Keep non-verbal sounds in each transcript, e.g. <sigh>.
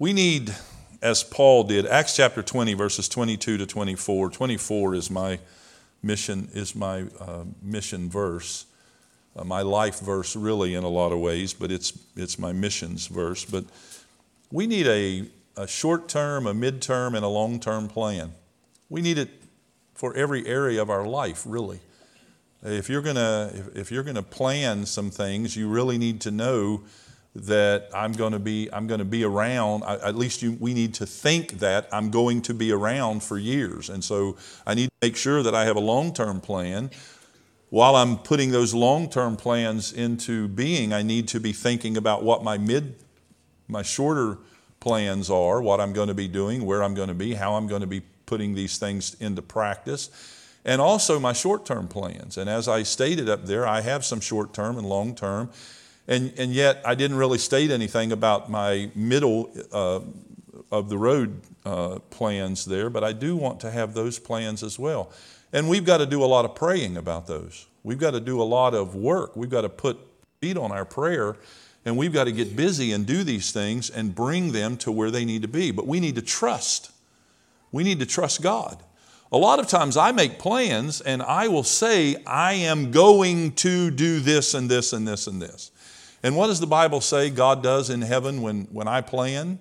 We need, as Paul did, Acts chapter 20, verses 22 to 24. 24 is my mission, is my uh, mission verse, uh, my life verse, really, in a lot of ways, but it's, it's my missions verse. But we need a, a short term, a mid term, and a long term plan. We need it for every area of our life, really. If you're gonna if, if you're gonna plan some things, you really need to know that I'm going to be I'm going to be around. At least you, we need to think that I'm going to be around for years, and so I need to make sure that I have a long-term plan. While I'm putting those long-term plans into being, I need to be thinking about what my mid, my shorter plans are, what I'm going to be doing, where I'm going to be, how I'm going to be putting these things into practice, and also my short-term plans. And as I stated up there, I have some short-term and long-term and, and yet, I didn't really state anything about my middle uh, of the road uh, plans there, but I do want to have those plans as well. And we've got to do a lot of praying about those. We've got to do a lot of work. We've got to put feet on our prayer, and we've got to get busy and do these things and bring them to where they need to be. But we need to trust. We need to trust God. A lot of times I make plans and I will say, I am going to do this and this and this and this. And what does the Bible say God does in heaven when, when I plan?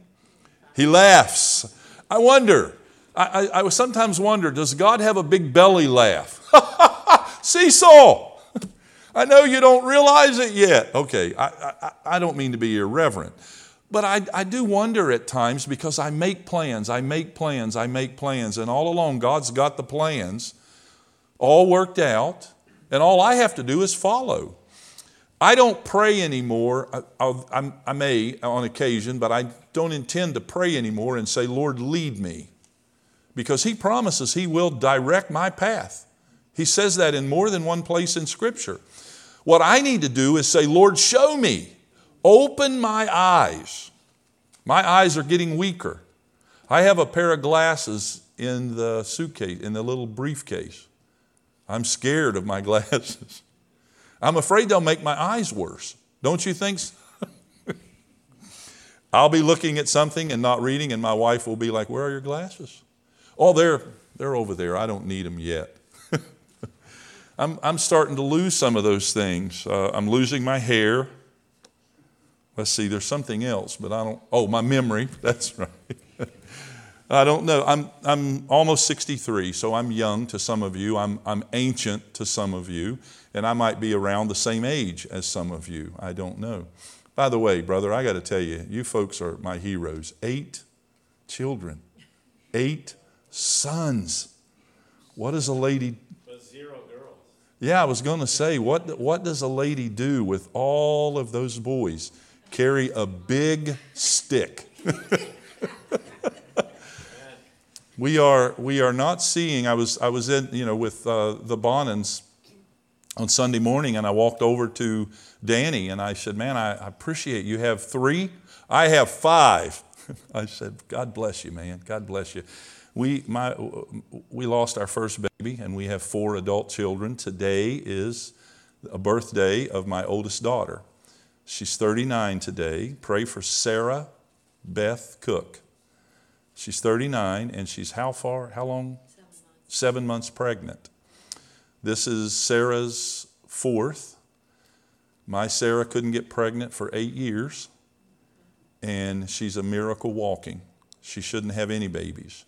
He laughs. I wonder, I, I, I sometimes wonder, does God have a big belly laugh? <laughs> Seesaw! I know you don't realize it yet. Okay, I, I, I don't mean to be irreverent, but I, I do wonder at times because I make plans, I make plans, I make plans, and all along God's got the plans all worked out, and all I have to do is follow. I don't pray anymore. I, I, may on occasion, but I don't intend to pray anymore and say, Lord, lead me. Because He promises He will direct my path. He says that in more than one place in Scripture. What I need to do is say, Lord, show me. Open my eyes. My eyes are getting weaker. I have a pair of glasses in the suitcase, in the little briefcase. I'm scared of my <laughs> glasses. I'm afraid they'll make my eyes worse. Don't you think so? <laughs> I'll be looking at something and not reading, and my wife will be like, Where are your glasses? Oh, they're, they're over there. I don't need them yet. <laughs> I'm, I'm starting to lose some of those things. Uh, I'm losing my hair. Let's see, there's something else, but I don't. Oh, my memory. <laughs> That's right. I don't know. I'm, I'm almost 63, so I'm young to some of you. I'm, I'm ancient to some of you, and I might be around the same age as some of you. I don't know. By the way, brother, I got to tell you, you folks are my heroes. Eight children, eight sons. What does a lady? But zero girls. Yeah, I was going to say, what, what does a lady do with all of those boys? Carry a big stick. <laughs> we are we are not seeing. I was I was in you know with uh, the Bonans on Sunday morning, and I walked over to Danny and I said, "Man, I appreciate you have three. I have five. <laughs> I said, "God bless you, man. God bless you." We my we lost our first baby, and we have four adult children. Today is a birthday of my oldest daughter. She's 39 today. Pray for Sarah Beth Cook. She's 39 and she's how far? How long? Seven months. Seven months pregnant. This is Sarah's fourth. My Sarah couldn't get pregnant for eight years, and she's a miracle walking. She shouldn't have any babies,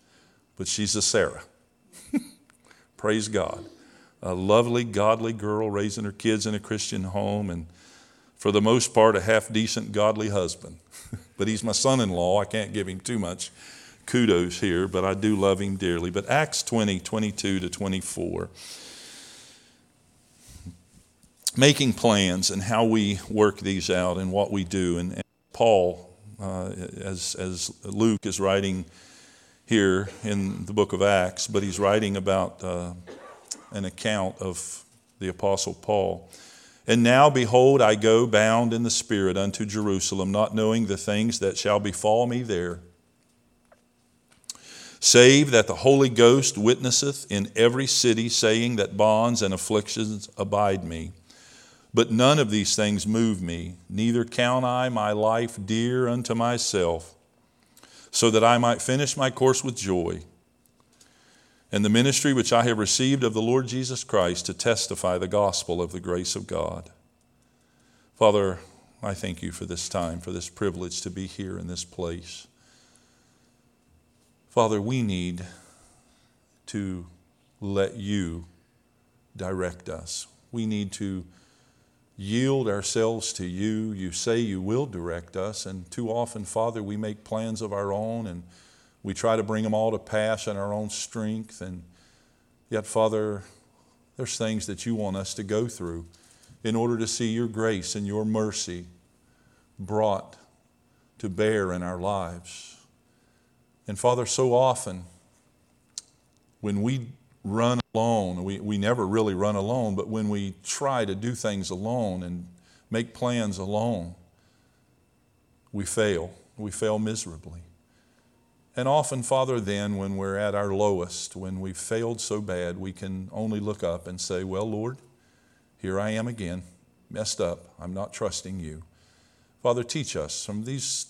but she's a Sarah. <laughs> Praise God. A lovely, godly girl raising her kids in a Christian home, and for the most part, a half decent, godly husband. <laughs> but he's my son in law. I can't give him too much kudos here, but I do love him dearly. But Acts 20, 22 to 24, making plans and how we work these out and what we do. And, and Paul, uh, as, as Luke is writing here in the book of Acts, but he's writing about uh, an account of the Apostle Paul. And now, behold, I go bound in the Spirit unto Jerusalem, not knowing the things that shall befall me there save that the Holy Ghost witnesseth in every city, saying that bonds and afflictions abide me. But none of these things move me, neither count I my life dear unto myself, so that I might finish my course with joy and the ministry which I have received of the Lord Jesus Christ to testify the gospel of the grace of God. Father, I thank you for this time, for this privilege to be here in this place. Father, we need to let you direct us. We need to yield ourselves to you. You say you will direct us, and too often, Father, we make plans of our own and we try to bring them all to pass in our own strength. And yet, Father, there's things that you want us to go through in order to see your grace and your mercy brought to bear in our lives. And Father, so often when we run alone, we, we never really run alone, but when we try to do things alone and make plans alone, we fail. We fail miserably. And often, Father, then, when we're at our lowest, when we've failed so bad, we can only look up and say, Well, Lord, here I am again, messed up. I'm not trusting you. Father, teach us from these,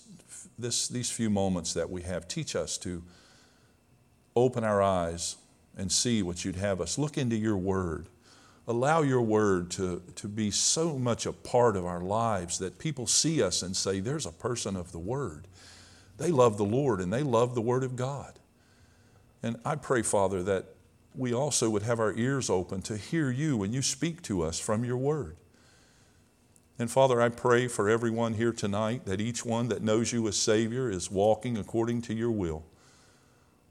this, these few moments that we have, teach us to open our eyes and see what you'd have us. Look into your word. Allow your word to, to be so much a part of our lives that people see us and say, There's a person of the word. They love the Lord and they love the Word of God. And I pray, Father, that we also would have our ears open to hear you when you speak to us from your Word. And Father, I pray for everyone here tonight that each one that knows you as Savior is walking according to your will,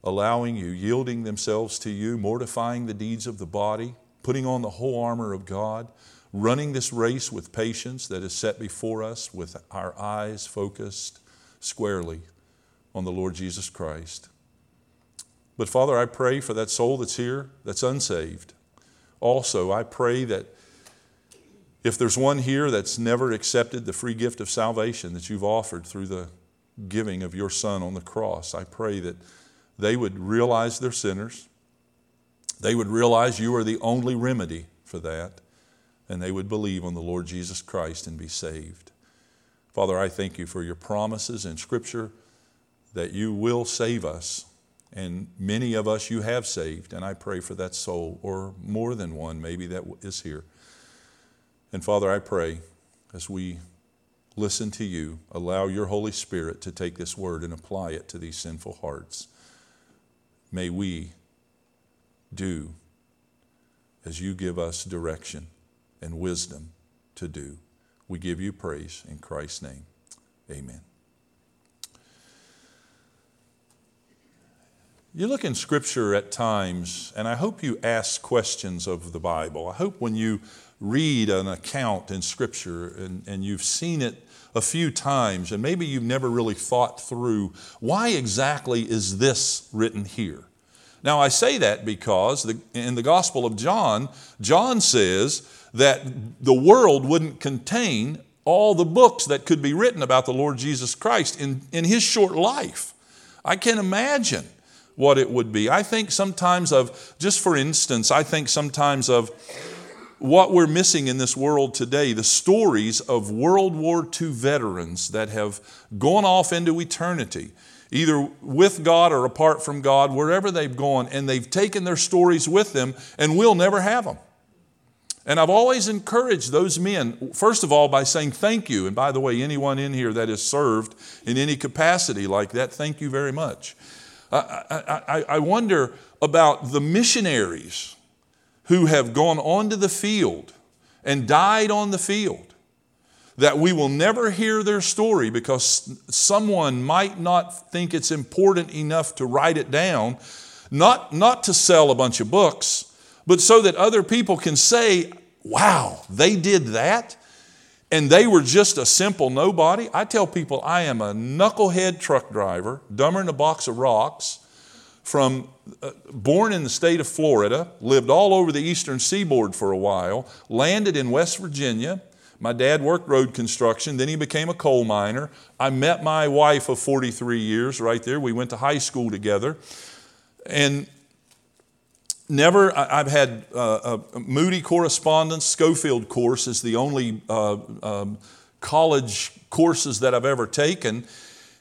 allowing you, yielding themselves to you, mortifying the deeds of the body, putting on the whole armor of God, running this race with patience that is set before us with our eyes focused squarely on the Lord Jesus Christ. But Father, I pray for that soul that's here that's unsaved. Also, I pray that if there's one here that's never accepted the free gift of salvation that you've offered through the giving of your Son on the cross, I pray that they would realize they're sinners. They would realize you are the only remedy for that, and they would believe on the Lord Jesus Christ and be saved. Father, I thank you for your promises in Scripture that you will save us. And many of us you have saved, and I pray for that soul, or more than one maybe that is here. And Father, I pray as we listen to you, allow your Holy Spirit to take this word and apply it to these sinful hearts. May we do as you give us direction and wisdom to do. We give you praise in Christ's name. Amen. You look in Scripture at times, and I hope you ask questions of the Bible. I hope when you read an account in Scripture and, and you've seen it a few times, and maybe you've never really thought through why exactly is this written here? Now, I say that because the, in the Gospel of John, John says that the world wouldn't contain all the books that could be written about the Lord Jesus Christ in, in his short life. I can imagine what it would be. I think sometimes of, just for instance, I think sometimes of what we're missing in this world today the stories of World War II veterans that have gone off into eternity, either with God or apart from God, wherever they've gone, and they've taken their stories with them, and we'll never have them. And I've always encouraged those men, first of all, by saying thank you. And by the way, anyone in here that has served in any capacity like that, thank you very much. I, I, I wonder about the missionaries who have gone onto the field and died on the field. That we will never hear their story because someone might not think it's important enough to write it down, not, not to sell a bunch of books, but so that other people can say, wow, they did that and they were just a simple nobody. I tell people I am a knucklehead truck driver, dumber than a box of rocks, from uh, born in the state of Florida, lived all over the eastern seaboard for a while, landed in West Virginia. My dad worked road construction, then he became a coal miner. I met my wife of 43 years right there. We went to high school together. And never, I've had uh, a Moody correspondence. Scofield course is the only uh, um, college courses that I've ever taken.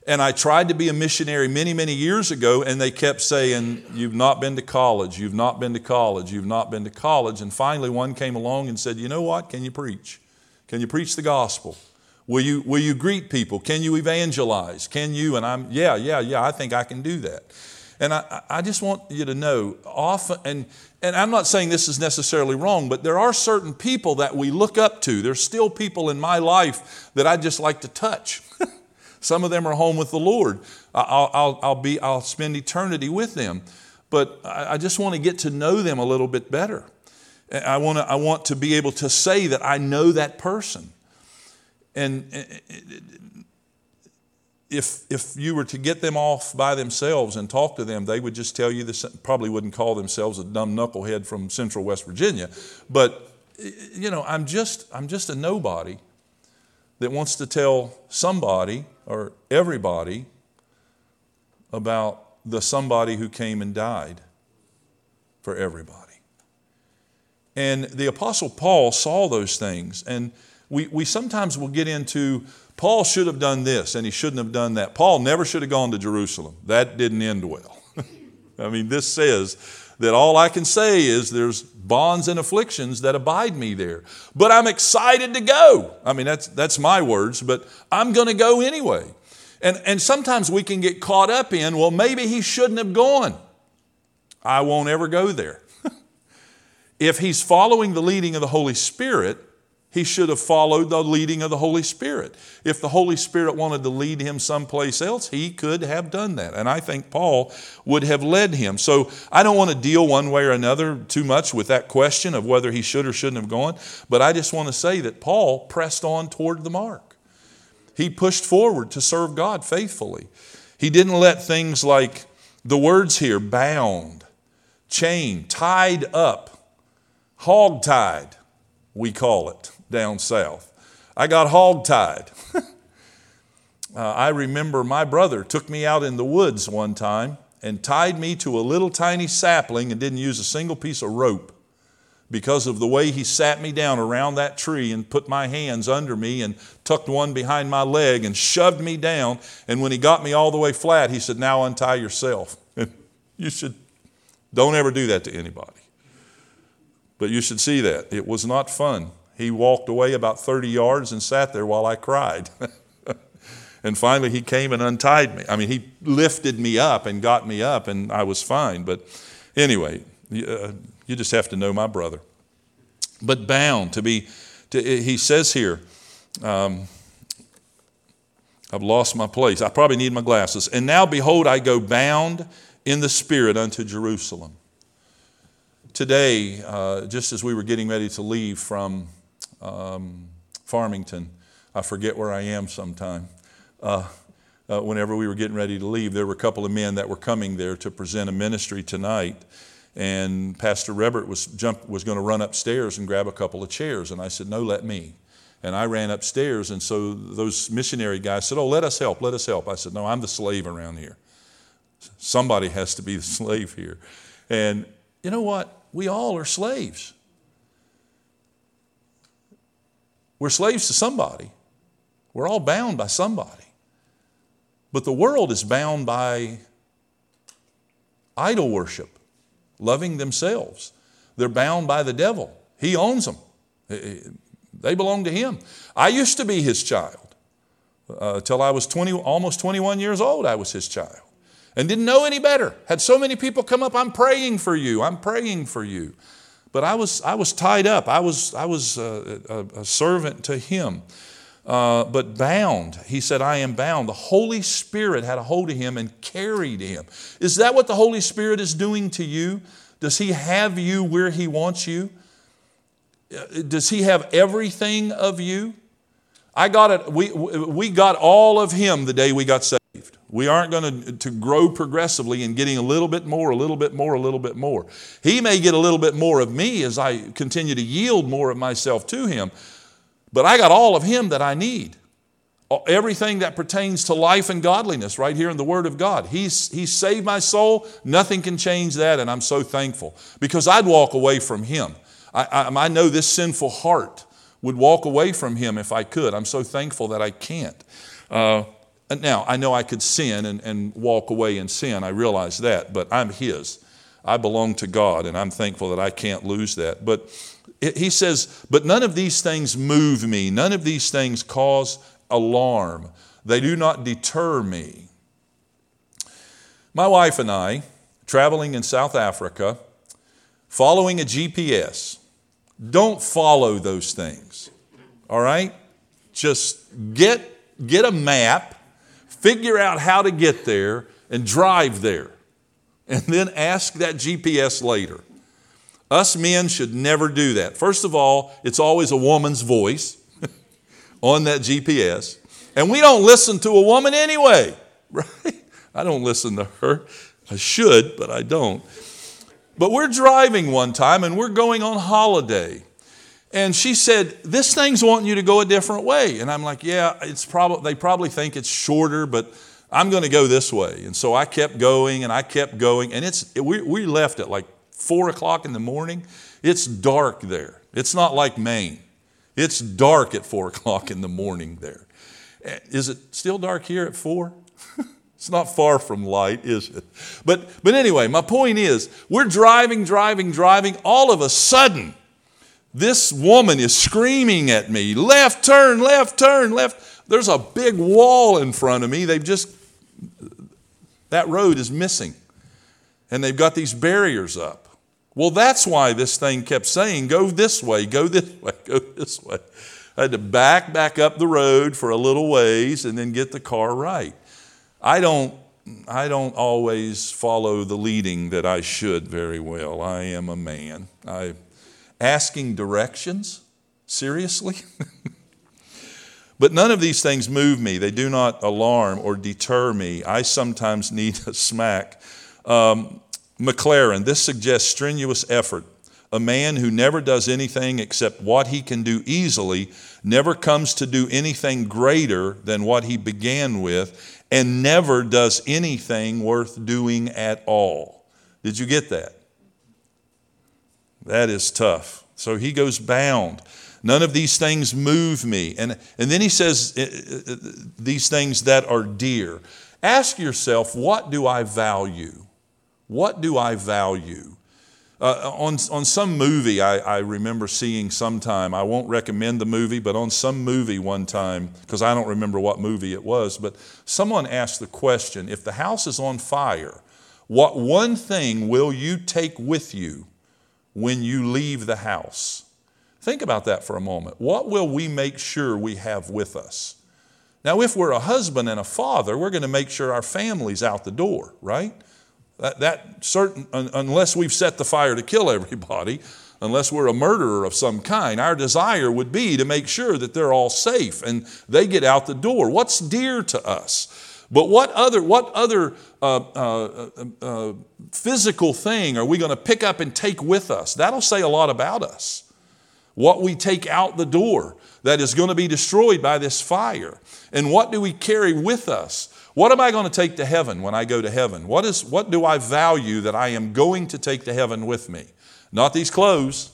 And I tried to be a missionary many, many years ago, and they kept saying, You've not been to college, you've not been to college, you've not been to college. And finally, one came along and said, You know what? Can you preach? Can you preach the gospel? Will you, will you greet people? Can you evangelize? Can you? And I'm, yeah, yeah, yeah, I think I can do that. And I, I just want you to know often, and, and I'm not saying this is necessarily wrong, but there are certain people that we look up to. There's still people in my life that I just like to touch. <laughs> Some of them are home with the Lord. I'll, I'll, I'll, be, I'll spend eternity with them. But I, I just want to get to know them a little bit better. I want, to, I want to be able to say that I know that person. And if, if you were to get them off by themselves and talk to them, they would just tell you this, probably wouldn't call themselves a dumb knucklehead from central West Virginia. But, you know, I'm just, I'm just a nobody that wants to tell somebody or everybody about the somebody who came and died for everybody. And the Apostle Paul saw those things. And we, we sometimes will get into Paul should have done this and he shouldn't have done that. Paul never should have gone to Jerusalem. That didn't end well. <laughs> I mean, this says that all I can say is there's bonds and afflictions that abide me there. But I'm excited to go. I mean, that's, that's my words, but I'm going to go anyway. And, and sometimes we can get caught up in, well, maybe he shouldn't have gone. I won't ever go there. <laughs> if he's following the leading of the Holy Spirit, he should have followed the leading of the Holy Spirit. If the Holy Spirit wanted to lead him someplace else, he could have done that. And I think Paul would have led him. So I don't want to deal one way or another too much with that question of whether he should or shouldn't have gone, but I just want to say that Paul pressed on toward the mark. He pushed forward to serve God faithfully. He didn't let things like the words here bound, chained, tied up, hog tied, we call it down south. I got hog-tied. <laughs> uh, I remember my brother took me out in the woods one time and tied me to a little tiny sapling and didn't use a single piece of rope because of the way he sat me down around that tree and put my hands under me and tucked one behind my leg and shoved me down. And when he got me all the way flat, he said, Now untie yourself. <laughs> you should, don't ever do that to anybody. But you should see that. It was not fun. He walked away about 30 yards and sat there while I cried. <laughs> and finally, he came and untied me. I mean, he lifted me up and got me up, and I was fine. But anyway, uh, you just have to know my brother. But bound to be, to, he says here, um, I've lost my place. I probably need my glasses. And now, behold, I go bound in the Spirit unto Jerusalem. Today, uh, just as we were getting ready to leave from um, Farmington. I forget where I am sometime. Uh, uh, whenever we were getting ready to leave, there were a couple of men that were coming there to present a ministry tonight. And Pastor Rebert was, jump, was going to run upstairs and grab a couple of chairs. And I said, No, let me. And I ran upstairs. And so those missionary guys said, Oh, let us help, let us help. I said, No, I'm the slave around here. Somebody has to be the <laughs> slave here. And you know what? We all are slaves. We're slaves to somebody. We're all bound by somebody. But the world is bound by idol worship, loving themselves. They're bound by the devil. He owns them, they belong to him. I used to be his child. Uh, I was 20, almost 21 years old, I was his child and didn't know any better. Had so many people come up, I'm praying for you, I'm praying for you. But I was, I was tied up. I was, I was a, a, a servant to him. Uh, but bound. He said, I am bound. The Holy Spirit had a hold of him and carried him. Is that what the Holy Spirit is doing to you? Does he have you where he wants you? Uh, does he have everything of you? I got it. We, we got all of him the day we got saved. We aren't going to, to grow progressively in getting a little bit more, a little bit more, a little bit more. He may get a little bit more of me as I continue to yield more of myself to Him, but I got all of Him that I need. Everything that pertains to life and godliness right here in the Word of God. He's, he's saved my soul. Nothing can change that, and I'm so thankful because I'd walk away from Him. I, I, I know this sinful heart would walk away from Him if I could. I'm so thankful that I can't. Uh, Uh, now, I know I could sin and, and walk away in sin. I realize that, but I'm His. I belong to God, and I'm thankful that I can't lose that. But he says, But none of these things move me, none of these things cause alarm, they do not deter me. My wife and I, traveling in South Africa, following a GPS, don't follow those things. All right? Just get, get a map, figure out how to get there, and drive there. And then ask that GPS later. Us men should never do that. First of all, it's always a woman's voice <laughs> on that GPS. And we don't listen to a woman anyway, <laughs> right? I don't listen to her. I should, but I don't. But we're driving one time and we're going on holiday. And she said, This thing's wanting you to go a different way. And I'm like, Yeah, it's probably they probably think it's shorter, but I'm going to go this way. And so I kept going and I kept going. And it's we, we left at like four o'clock in the morning. It's dark there. It's not like Maine. It's dark at four <laughs> o'clock in the morning there. Eh, is it still dark here at four? <laughs> it's not far from light, is it? But, but anyway, my point is we're driving, driving, driving. All of a sudden, this woman is screaming at me left turn, left turn, left. There's a big wall in front of me. They've just, that road is missing. And they've got these barriers up. Well, that's why this thing kept saying, go this way, go this <laughs> way, go this way. I had to back back up the road for a little ways and then get the car right. I don't I don't always follow the leading that I should very well. I am a man. I asking directions seriously. <laughs> but none of these things move me. They do not alarm or deter me. I sometimes <laughs> need a smack. Um, Maclaren, this suggests strenuous effort. A man who never does anything except what he can do easily never comes to do anything greater than what he began with, and never does anything worth doing at all. Did you get that? That is tough. So he goes bound. None of these things move me. And, and then he says, eh, eh, eh, these things that are dear. Ask yourself, what do I value? What do I value? Uh, on, on some movie I, I remember seeing sometime, I won't recommend the movie, but on some movie one time, because I don't remember what movie it was, but someone asked the question if the house is on fire, what one thing will you take with you when you leave the house? Think about that for a moment. What will we make sure we have with us? Now, if we're a husband and a father, we're going to make sure our family's out the door, right? That, that certain, unless we've set the fire to kill everybody, <laughs> unless we're a murderer of some kind, our desire would be to make sure that they're all safe and they get out the door. What's dear to us? But what other, what other uh, uh, uh, uh physical thing are we going to pick up and take with us? That'll say a lot about us. What we take out the door that is going to be destroyed by this fire. And what do we carry with us? What am I going to take to heaven when I go to heaven? What, is, what do I value that I am going to take to heaven with me? Not these clothes,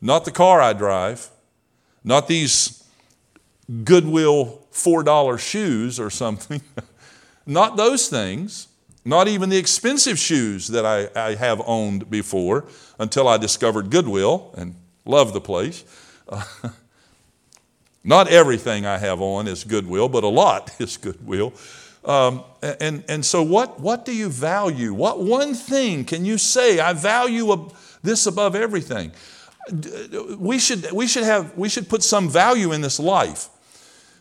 not the car I drive, not these Goodwill $4 shoes or something, <laughs> not those things, not even the expensive shoes that I, I have owned before until I discovered Goodwill and love the place. Uh, <laughs> not everything I have on is Goodwill, but a lot <laughs> is Goodwill. Um, and, and so, what, what do you value? What one thing can you say, I value this above everything? We should, we, should have, we should put some value in this life.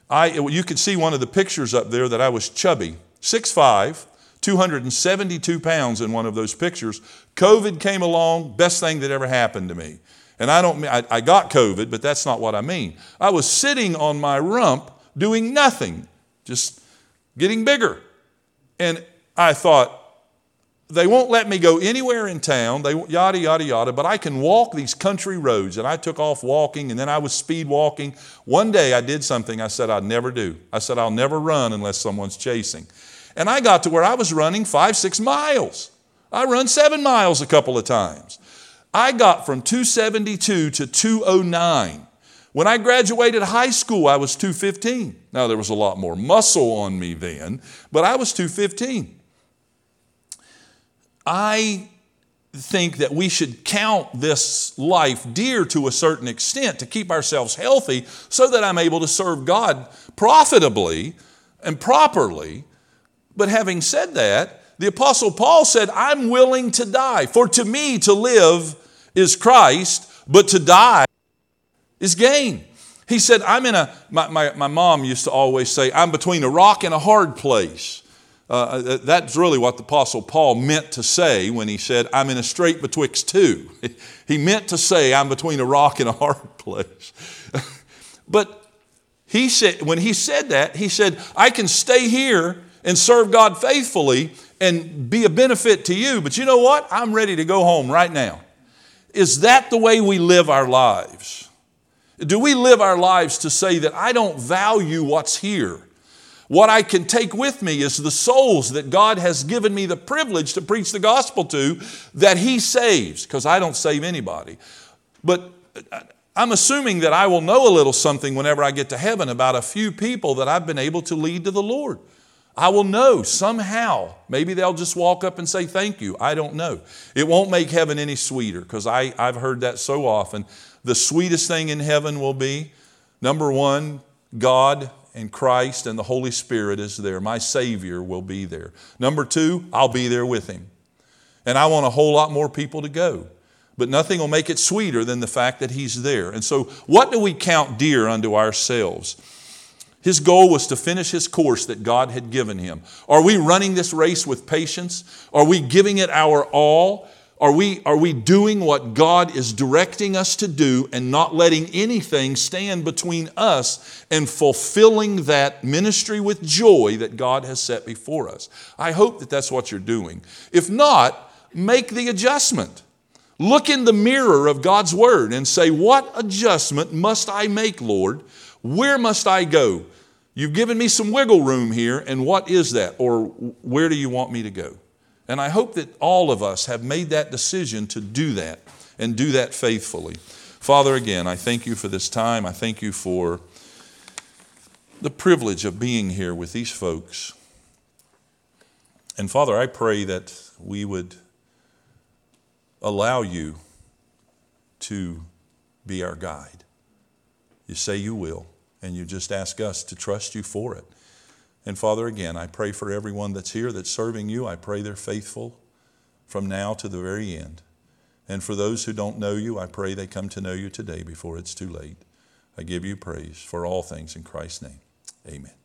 I, you could see one of the pictures up there that I was chubby, 6'5, 272 pounds in one of those pictures. COVID came along, best thing that ever happened to me. And I don't I, I got COVID, but that's not what I mean. I was sitting on my rump doing nothing, just getting bigger. And I thought, they won't let me go anywhere in town, they yada, yada, yada, but I can walk these country roads. And I took off walking and then I was speed walking. One day I did something I said I'd never do. I said, I'll never run unless someone's chasing. And I got to where I was running five, six miles. I run seven miles a couple of times. I got from 272 to 209 When I graduated high school, I was 215. Now, there was a lot more muscle on me then, but I was 215. I think that we should count this life dear to a certain extent to keep ourselves healthy so that I'm able to serve God profitably and properly. But having said that, the Apostle Paul said, I'm willing to die. For to me to live is Christ, but to die is gain. He said, I'm in a, my, my, my mom used to always say, I'm between a rock and a hard place. Uh, uh, that's really what the Apostle Paul meant to say when he said, I'm in a strait betwixt two. <laughs> he meant to say, I'm between a rock and a hard place. <laughs> but he said, when he said that, he said, I can stay here and serve God faithfully and be a benefit to you, but you know what? I'm ready to go home right now. Is that the way we live our lives? Do we live our lives to say that I don't value what's here? What I can take with me is the souls that God has given me the privilege to preach the gospel to that He saves, because I don't save anybody. But uh, I'm assuming that I will know a little something whenever I get to heaven about a few people that I've been able to lead to the Lord. I will know somehow. Maybe they'll just walk up and say thank you. I don't know. It won't make heaven any sweeter because I've heard that so often. The sweetest thing in heaven will be number one, God and Christ and the Holy Spirit is there. My Savior will be there. Number two, I'll be there with Him. And I want a whole lot more people to go. But nothing will make it sweeter than the fact that He's there. And so, what do we count dear unto ourselves? His goal was to finish his course that God had given him. Are we running this race with patience? Are we giving it our all? Are we, are we doing what God is directing us to do and not letting anything stand between us and fulfilling that ministry with joy that God has set before us? I hope that that's what you're doing. If not, make the adjustment. Look in the mirror of God's Word and say, What adjustment must I make, Lord? Where must I go? You've given me some wiggle room here, and what is that? Or where do you want me to go? And I hope that all of us have made that decision to do that and do that faithfully. Father, again, I thank you for this time. I thank you for the privilege of being here with these folks. And Father, I pray that we would allow you to be our guide. You say you will and you just ask us to trust you for it. And Father, again, I pray for everyone that's here that's serving you. I pray they're faithful from now to the very end. And for those who don't know you, I pray they come to know you today before it's too late. I give you praise for all things in Christ's name. Amen.